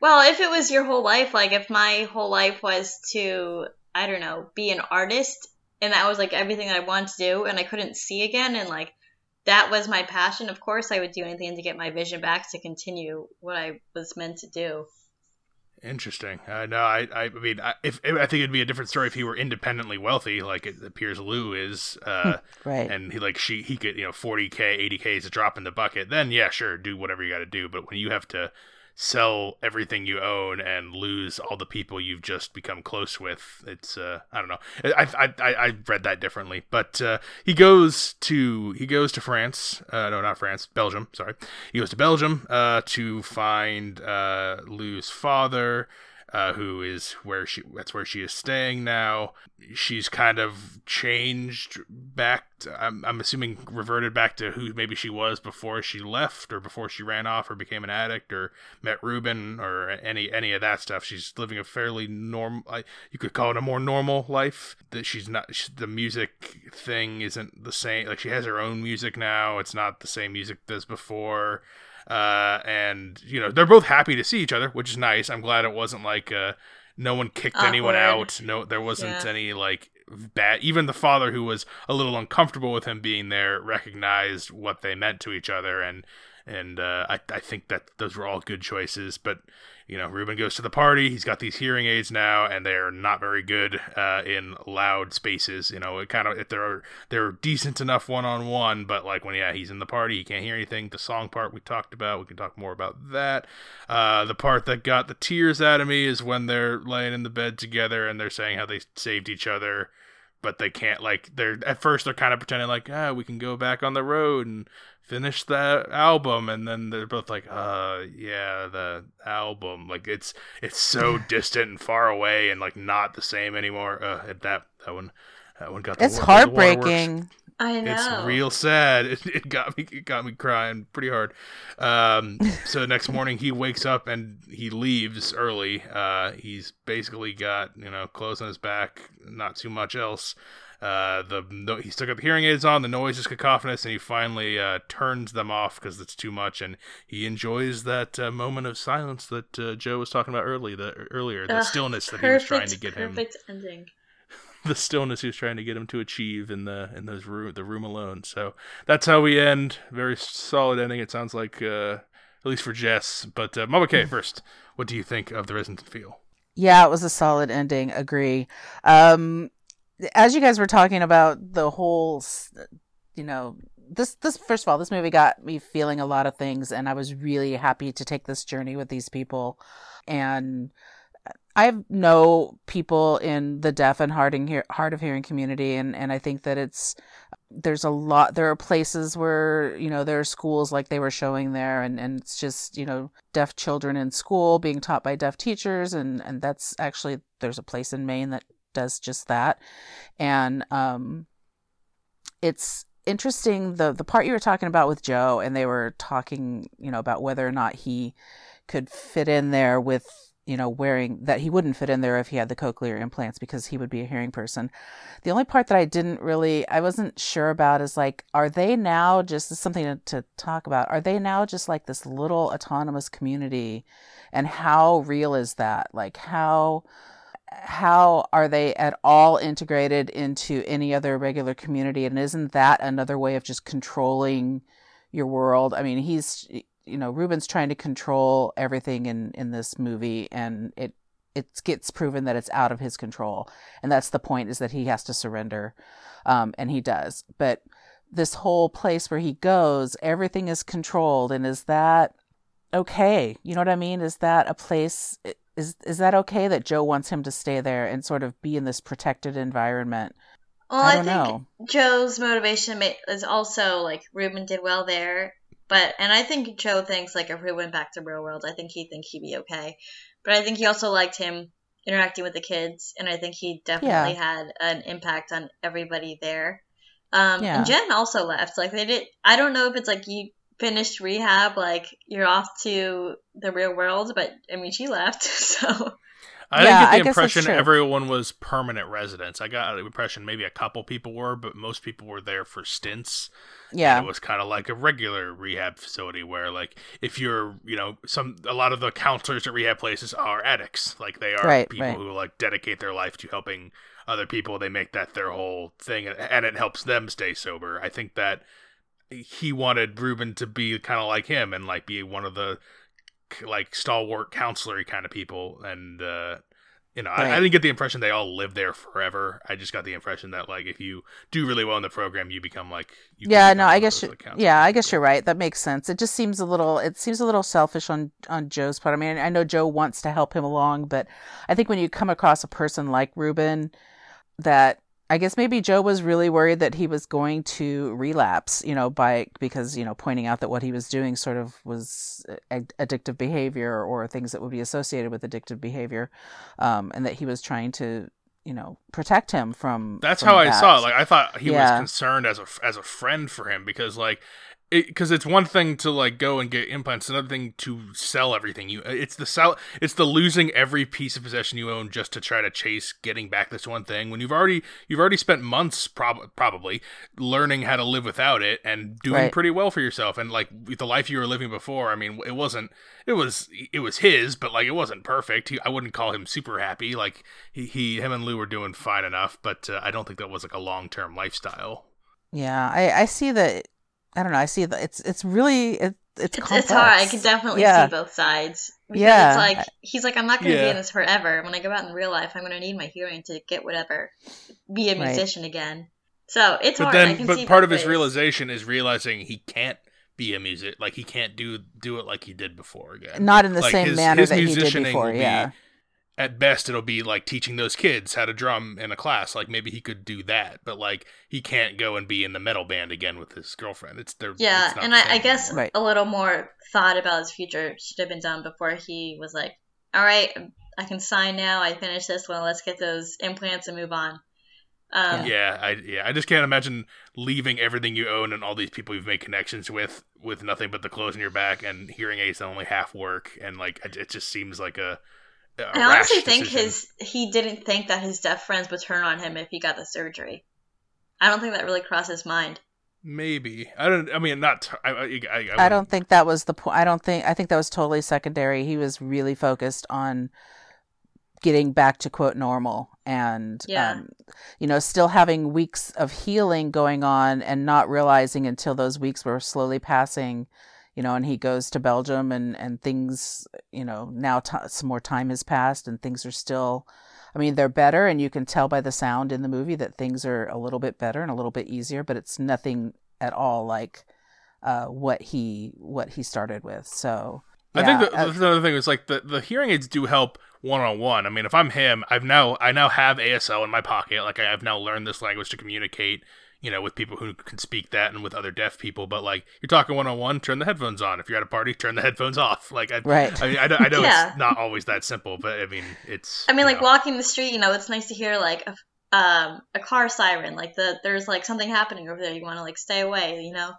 well, if it was your whole life, like if my whole life was to, I don't know, be an artist, and that was like everything that I wanted to do, and I couldn't see again, and like that was my passion. Of course, I would do anything to get my vision back to continue what I was meant to do. Interesting. Uh, no, I, I mean, I, if I think it'd be a different story if he were independently wealthy, like it appears Lou is, uh, right. and he like she he could you know forty k, eighty k is a drop in the bucket. Then yeah, sure, do whatever you got to do. But when you have to sell everything you own and lose all the people you've just become close with, it's uh, I don't know. I I I, read that differently. But uh, he goes to he goes to France. Uh, no, not France, Belgium. Sorry, he goes to Belgium uh, to find uh, Lou's father uh, who is where she that's where she is staying now. She's kind of changed back. To, I'm I'm assuming reverted back to who maybe she was before she left, or before she ran off, or became an addict, or met Ruben, or any any of that stuff. She's living a fairly normal. You could call it a more normal life. That she's not she, the music thing isn't the same. Like she has her own music now. It's not the same music as before uh, and you know they're both happy to see each other, which is nice. I'm glad it wasn't like uh, no one kicked Awkward. anyone out. No, there wasn't Yeah. any like bad. Even the father, who was a little uncomfortable with him being there, recognized what they meant to each other, and and uh, I I think that those were all good choices. But you know, Ruben goes to the party. He's got these hearing aids now, and they're not very good uh, in loud spaces. You know, it kind of if they're they're decent enough one on one, but like when yeah he's in the party, he can't hear anything. The song part we talked about, we can talk more about that. Uh, the part that got the tears out of me is when they're laying in the bed together and they're saying how they saved each other. But they can't like they're at first they're kind of pretending like ah we can go back on the road and finish that album and then they're both like uh yeah the album like it's it's so distant and far away and like not the same anymore uh that that one that one got the It's wa- the heartbreaking. I know. It's real sad. It, it got me. It got me crying pretty hard. Um, so the next morning he wakes up and he leaves early. Uh, he's basically got you know clothes on his back, not too much else. Uh, the no, he still got the hearing aids on. The noise is cacophonous, and he finally uh, turns them off because it's too much. And he enjoys that uh, moment of silence that uh, Joe was talking about early. The earlier the stillness that he was trying to perfect- get him Perfect ending. the stillness he was trying to get him to achieve in the in those room the room alone. So that's how we end. Very solid ending. It sounds like uh, at least for Jess. But uh, Mama K first. What do you think of the Resonance and Feel? Yeah, it was a solid ending. Agree. Um, as you guys were talking about the whole, you know, this this first of all, this movie got me feeling a lot of things, and I was really happy to take this journey with these people. And I know people in the deaf and hard, and hear, hard of hearing community, and and I think that it's there's a lot there are places where you know there are schools like they were showing there and and it's just you know deaf children in school being taught by deaf teachers and and that's actually there's a place in Maine that does just that. And um it's interesting the the part you were talking about with Joe and they were talking you know about whether or not he could fit in there with you know wearing that he wouldn't fit in there if he had the cochlear implants because he would be a hearing person the only part that I didn't really, I wasn't sure about is like, are they now just something to, to talk about? Are they now just like this little autonomous community? And how real is that? Like, how, how are they at all integrated into any other regular community? And isn't that another way of just controlling your world? I mean, he's, you know, Ruben's trying to control everything in, in this movie and it, it gets proven that it's out of his control. And that's the point is that he has to surrender um, and he does. But this whole place where he goes everything is controlled and is that okay? You know what i mean? Is that a place is is that okay that joe wants him to stay there and sort of be in this protected environment? Well, I I, think know. Joe's motivation is also like Ruben did well there, but and I think Joe thinks like if we went back to real world, I think he'd think he'd be okay. But I think he also liked him interacting with the kids, and I think he definitely had an impact on everybody there. Um, Yeah. And Jen also left. Like they did. I don't know if it's like you finished rehab, like you're off to the real world. But I mean, she left, so I Yeah, didn't get the impression everyone was permanent residents. I got the impression maybe a couple people were, but most people were there for stints. Yeah. It was kind of like a regular rehab facility where, like, if you're, you know, some a lot of the counselors at rehab places are addicts. Like, they are Right, people right. who like dedicate their life to helping other people. They make that their whole thing, and- and it helps them stay sober. I think that he wanted Ruben to be kind of like him and like be one of the like stalwart counselor kind of people and uh you know I, I didn't get the impression they all live there forever i just got the impression that like if you do really well in the program you become like you yeah, no, I guess you, yeah, I guess you're right. That makes sense. It just seems a little it seems a little selfish on on Joe's part. I mean, I know Joe wants to help him along, but I think when you come across a person like Ruben that I guess maybe Joe was really worried that he was going to relapse, you know, by because, you know, pointing out that what he was doing sort of was ad- addictive behavior or things that would be associated with addictive behavior. Um, and that he was trying to, you know, protect him from That's from how I saw it. Like I thought he Yeah. was concerned as a as a friend for him because like because it's one thing to like go and get implants, another thing to sell everything you. It's the sell. It's the losing every piece of possession you own just to try to chase getting back this one thing. When you've already you've already spent months prob- probably learning how to live without it and doing Right. pretty well for yourself. And like the life you were living before, I mean, it wasn't. It was it was his, but like it wasn't perfect. He, I wouldn't call him super happy. Like he, he him and Lou were doing fine enough, but uh, I don't think that was like a long term lifestyle. Yeah, I, I see that. I don't know. I see that it's it's really it, it's it's, complex. it's hard. I can definitely Yeah. see both sides. Yeah. it's like he's like, I'm not going to be in this forever. When I go out in real life, I'm going to need my hearing to get whatever, be a Right. musician again. So it's But hard. I then, can but see part both of his ways. realization is realizing he can't be a music like he can't do do it like he did before again. Not in the Like, same his- manner his that he did before. will be- Yeah, At best, it'll be like teaching those kids how to drum in a class. Like maybe he could do that, but like he can't go and be in the metal band again with his girlfriend. It's their Yeah, it's not and the I, I guess. Right. a little more thought about his future should have been done before he was like, "All right, I can sign now. I finished this one. Let's get those implants and move on." Um, Yeah, I yeah, I just can't imagine leaving everything you own and all these people you've made connections with with nothing but the clothes on your back and hearing aids that only half work and like it, it just seems like a. a I honestly rash think decision. his he didn't think that his deaf friends would turn on him if he got the surgery. I don't think that really crossed his mind. maybe I don't. I mean, not. t- I, I, I, I I wouldn't- don't think that was the point. I don't think. I think that was totally secondary. He was really focused on getting back to quote normal and Yeah. um, you know still having weeks of healing going on and not realizing until those weeks were slowly passing you know and he goes to belgium and and things you know now t- some more time has passed and things are still i mean they're better and you can tell by the sound in the movie that things are a little bit better and a little bit easier but it's nothing at all like uh, what he what he started with so I think the, uh, another thing is like the, the hearing aids do help one on one. I mean, if I'm him, I've now I now have ASL in my pocket. Like I have now learned this language to communicate, you know, with people who can speak that and with other deaf people. But like you're talking one on one, turn the headphones on. If you're at a party, turn the headphones off. Like I, Right. I mean, I, know- I know Yeah. it's not always that simple, but I mean, it's. I mean, like know. walking the street, you know, it's nice to hear like a um a car siren, like the there's like something happening over there. You want to like stay away, you know.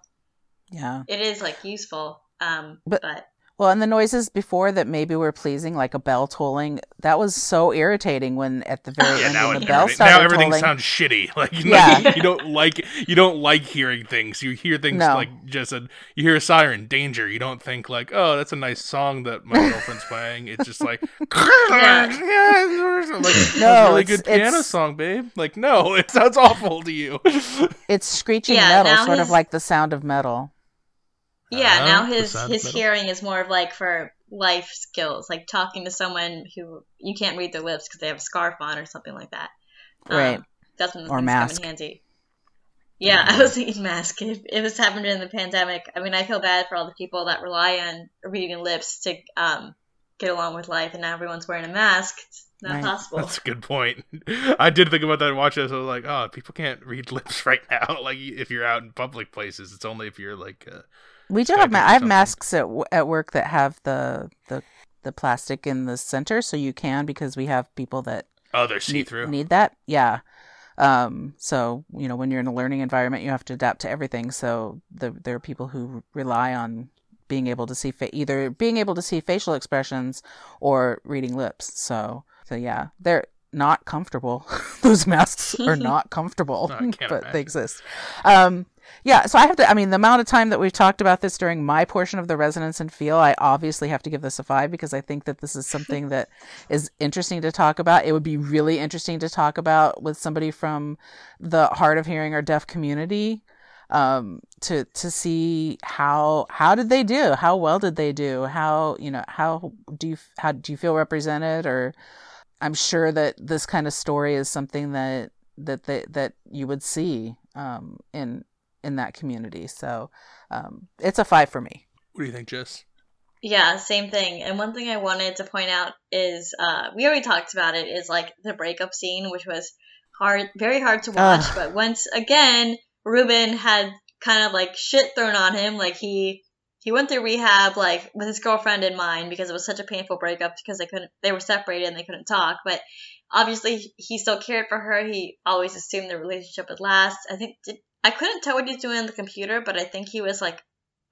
yeah It is like useful. Um, But- but, Well, and the noises before that maybe were pleasing, like a bell tolling, that was so irritating when at the very Yeah, end now, when it, the bell now everything tolling. sounds shitty. Like you, Yeah. know, you don't like you don't like hearing things. You hear things No. like just a you hear a siren, danger. You don't think like, oh, that's a nice song that my girlfriend's playing. It's just like, like No, a really it's- good piano it's- song, babe. Like, no, it sounds awful to you. It's screeching Yeah, metal, now sort of like the sound of metal. Yeah, Uh, now his his metal. hearing is more of like for life skills, like talking to someone who you can't read their lips because they have a scarf on or something like that. Um, Right. That's when the Or things mask. come in handy. Yeah, I was thinking mask. If it was happening in the pandemic, I mean, I feel bad for all the people that rely on reading lips to um, get along with life, and now everyone's wearing a mask. It's not Right. possible. That's a good point. I did think about that and watch this. I was like, oh, people can't read lips right now. Like if you're out in public places, it's only if you're like. Uh, We do have. Ma- I have masks at at work that have the the the plastic in the center, so you can because we have people that oh, they're need, see through. need that. Yeah. Um, so you know, when you're in a learning environment, you have to adapt to everything. So the, there are people who rely on being able to see fa- either being able to see facial expressions or reading lips. So so yeah, they're not comfortable. Those masks are not comfortable, No, but imagine. they exist. Um, yeah, so I have to. I mean, the amount of time that we've talked about this during my portion of the resonance and feel, I obviously have to give this a five because I think that this is something that is interesting to talk about. It would be really interesting to talk about with somebody from the hard of hearing or deaf community um, to to see how how did they do? How well did they do? How you know how do you how do you feel represented? Or I'm sure that this kind of story is something that that they, that you would see um, in in that community. So um, it's a five for me. What do you think, Jess? Yeah, same thing. And one thing I wanted to point out is uh, we already talked about it is like the breakup scene, which was hard, very hard to watch. Ugh. But once again, Ruben had kind of like shit thrown on him. Like he he went through rehab like with his girlfriend in mind because it was such a painful breakup because they couldn't they were separated and they couldn't talk. But obviously he still cared for her. He always assumed the relationship would last. I think did, I couldn't tell what he was doing on the computer, but I think he was like.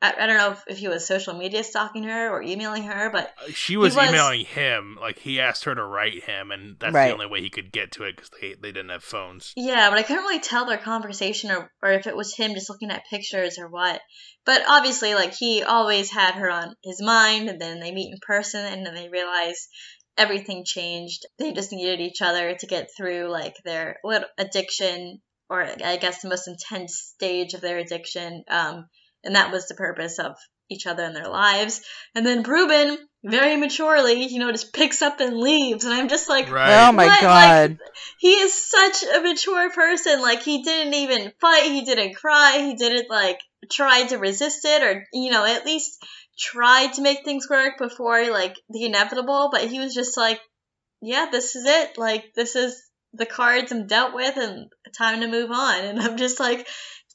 I, I don't know if, if he was social media stalking her or emailing her, but Uh, She was, was- emailing him. Like he asked her to write him, and that's Right. the only way he could get to it because they they didn't have phones. Yeah, but I couldn't really tell their conversation or, or if it was him just looking at pictures or what. But obviously, like, he always had her on his mind, and then they meet in person, and then they realize everything changed. They just needed each other to get through, like, their little addiction, or I guess the most intense stage of their addiction. Um, and that was the purpose of each other in their lives. And then Ruben, very maturely, you know, just picks up and leaves. And I'm just like, Right. Oh my What? god! he is such a mature person. Like he didn't even fight, he didn't cry, he didn't like try to resist it or you know, at least try to make things work before like the inevitable, but he was just like, Yeah, this is it. Like this is the cards I'm dealt with and time to move on. And I'm just like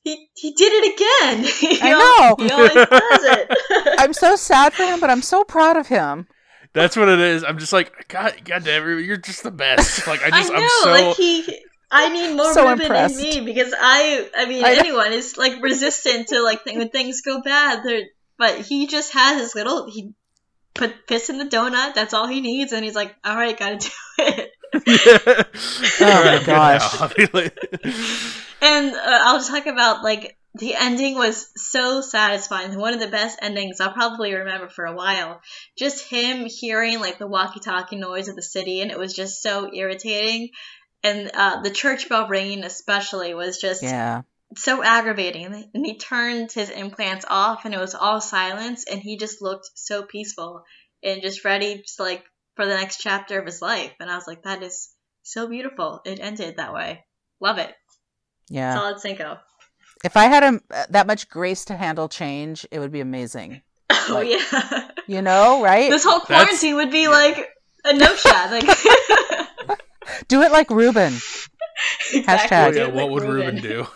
he, he did it again. He I al- know. He always does it. I'm so sad for him, but I'm so proud of him. That's what it is. I'm just like, God, God damn it, you're just the best. Like I just, I know, am so. like he. I need more So Ruben impressed. in me because I, I mean, I anyone is like resistant to like th- when things go bad. But he just has his little. He put piss in the donut. That's all he needs, and he's like, "All right, gotta do it." Oh my gosh. And uh, I'll talk about like the ending was so satisfying. One of the best endings I'll probably remember for a while. Just him hearing like the walkie-talkie noise of the city, and it was just so irritating. And uh, the church bell ringing, especially, was just Yeah. so aggravating. And he- and he turned his implants off, and it was all silence, and he just looked so peaceful and just ready, just like for the next chapter of his life. And I was like, that is so beautiful. It ended that way. Love it. Yeah. Solid Cinco. If I had a, that much grace to handle change, it would be amazing. Oh Like- yeah. You know, right? this whole That's- quarantine would be yeah. like a no shot. Like Do it like Ruben. Exactly. Hashtag. yeah, Like what would Ruben do?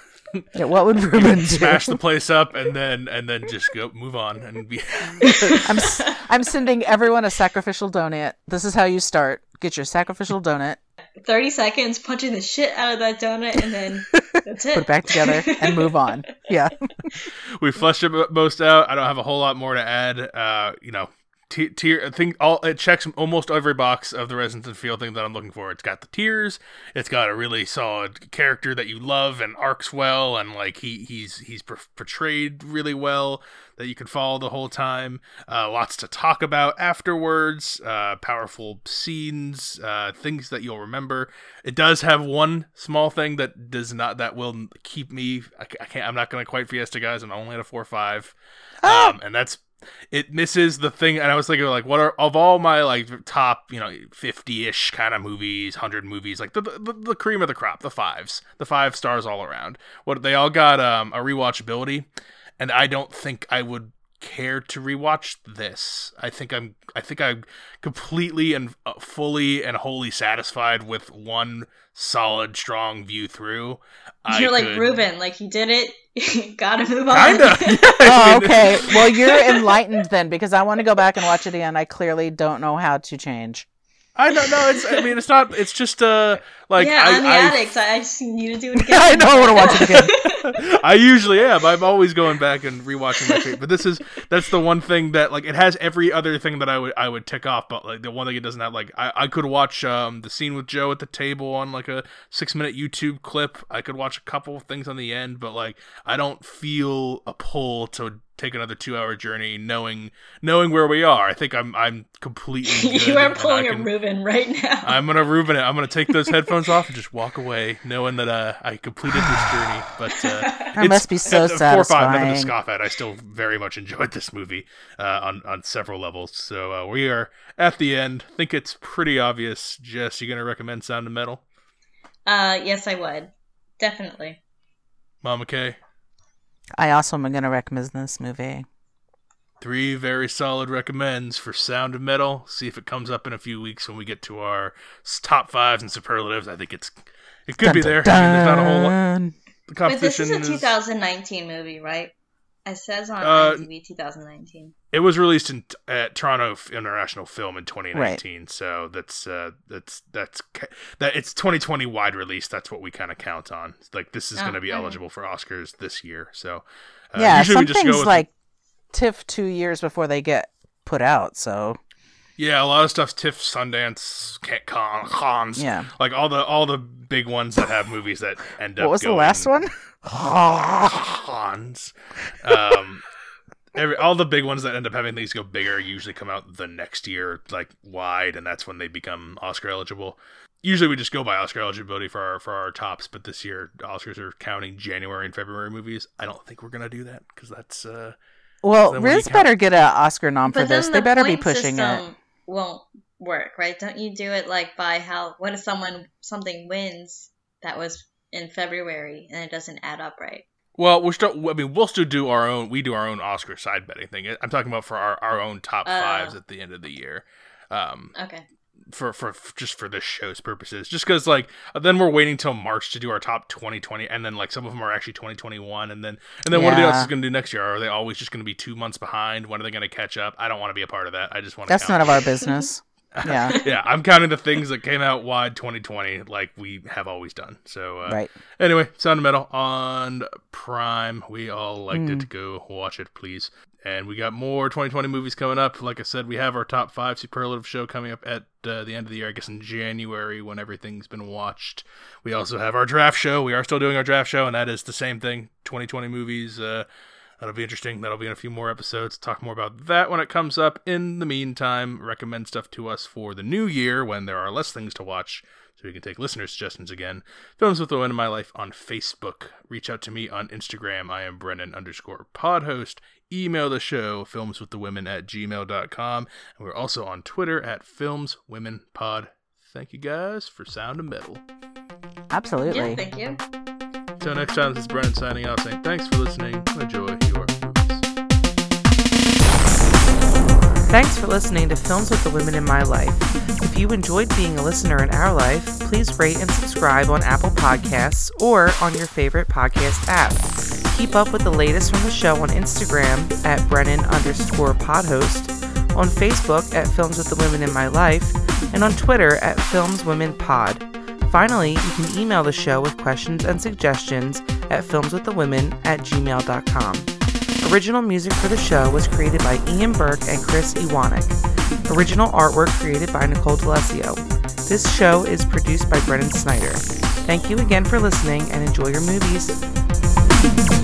Yeah, what would Ruben do? Smash the place up and then and then just go move on and be. I'm s- I'm sending everyone a sacrificial donut. This is how you start. Get your sacrificial donut, Thirty seconds, punching the shit out of that donut, and then that's it. put it back together, and move on. Yeah. we fleshed it most out. I don't have a whole lot more to add. Uh, you know, tier. I think all it checks almost every box of the Resonance and Feel thing that I'm looking for. It's got the tears. It's got a really solid character that you love and arcs well, and like he he's he's portrayed really well that you can follow the whole time. Uh, lots to talk about afterwards. Uh, powerful scenes, uh, things that you'll remember. It does have one small thing that does not that will keep me. I, I can't. I'm not gonna quite Fiesta guys. I'm only at a four five, Ah! um, and that's it misses the thing and i was thinking like what are of all my like top you know 50ish kind of movies 100 movies like the, the the cream of the crop the fives the five stars all around what they all got um a rewatchability and i don't think i would care to rewatch this i think i'm i think i'm completely and uh, fully and wholly satisfied with one solid strong view through You're like could- Ruben, like he did it. Gotta move on. kinda Oh, okay. Well, you're enlightened then, because I want to go back and watch it again. I clearly don't know how to change. I don't know. It's. I mean, it's not. It's just uh like yeah, I, on the I, addicts. I, I just need to do it again. I know, I wanna watch it again. I usually am. I'm always going back and rewatching my favorite. But this is that's the one thing that like it has every other thing that I would I would tick off. But like the one thing it doesn't have like I, I could watch um the scene with Joe at the table on like a six minute YouTube clip. I could watch a couple of things on the end, but like I don't feel a pull to take another two hour journey knowing knowing where we are. I think I'm I'm completely you are and I pulling a can- Ruben right now. I'm gonna Ruben it. I'm gonna take those headphones off and just walk away, knowing that uh, I completed this journey. But uh, That must be so uh, Four or five, nothing to scoff at. I still very much enjoyed this movie uh, on on several levels. So uh, we are at the end. think it's pretty obvious. Jess, you gonna recommend Sound of Metal? Uh, yes, I would. Definitely. Mama K. I also am going to recommend this movie. Three very solid recommends for Sound of Metal. See if it comes up in a few weeks when we get to our top fives and superlatives. I think it's it could be there. I mean, there's not a whole lot. Dun. The But this is a 2019 movie, right? It says on Uh, IMDb 2019. It was released in at Toronto International Film in 2019, so that's uh, that's that's that it's 2020 wide release. That's what we kind of count on. Like this is Oh, going to be okay. eligible for Oscars this year. So uh, yeah, usually some just things go with like TIFF two years before they get put out. So yeah, a lot of stuff's TIFF, Sundance, Ca- Con, Cannes, yeah. like all the all the big ones that have movies that end up. What was the last one? Cannes. Um, every, all the big ones that end up having things go bigger usually come out the next year, like wide, and that's when they become Oscar eligible. Usually, we just go by Oscar eligibility for our for our tops, but this year Oscars are counting January and February movies. I don't think we're gonna do that because that's uh, Well, Then what Riz count? better get an Oscar nom for But this. then They better be pushing it. Won't work, right? Don't you do it like by how what if someone something wins that was in February and it doesn't add up right? Well, we're still. I mean, we'll still do our own. We do our own Oscar side betting thing. I'm talking about for our, our own top Oh. fives at the end of the year. Um, Okay. for, for for just for this show's purposes just because like then we're waiting till march to do our top 2020 and then like some of them are actually 2021 and then and then what are the Yeah. else is going to do next year are they always just going to be two months behind when are they going to catch up i don't want to be a part of that i just want to That's none of our business. Yeah. yeah i'm counting the things that came out wide 2020 like we have always done so uh, right. Anyway, Sound of Metal on Prime. We all liked Mm. it. Go watch it, please. And we got more 2020 movies coming up. Like I said, we have our top five superlative show coming up at uh, the end of the year, I guess in January when everything's been watched. We also have our draft show. We are still doing our draft show, and that is the same thing 2020 movies. Uh, that'll be interesting. That'll be in a few more episodes. Talk more about that when it comes up. In the meantime, recommend stuff to us for the new year when there are less things to watch so we can take listener suggestions again. Films with the Women in My Life on Facebook. Reach out to me on Instagram. I am Brennan underscore pod host. Email the show, filmswiththewomen at gmail.com. And we're also on Twitter at filmswomenpod. Thank you guys for Sound and Metal. Absolutely. Yeah, thank you. Until next time, this is Brennan signing off saying thanks for listening. Enjoy your movies. Thanks for listening to Films with the Women in My Life. If you enjoyed being a listener in our life, please rate and subscribe on Apple Podcasts or on your favorite podcast app. Keep up with the latest from the show on Instagram at Brennan underscore podhost, on Facebook at Films with the Women in My Life, and on Twitter at Films Women Pod. Finally, you can email the show with questions and suggestions at filmswiththewomen at gmail.com. Original music for the show was created by Ian Burke and Chris Iwanek. Original artwork created by Nicole D'Alessio. This show is produced by Brennan Snyder. Thank you again for listening and enjoy your movies.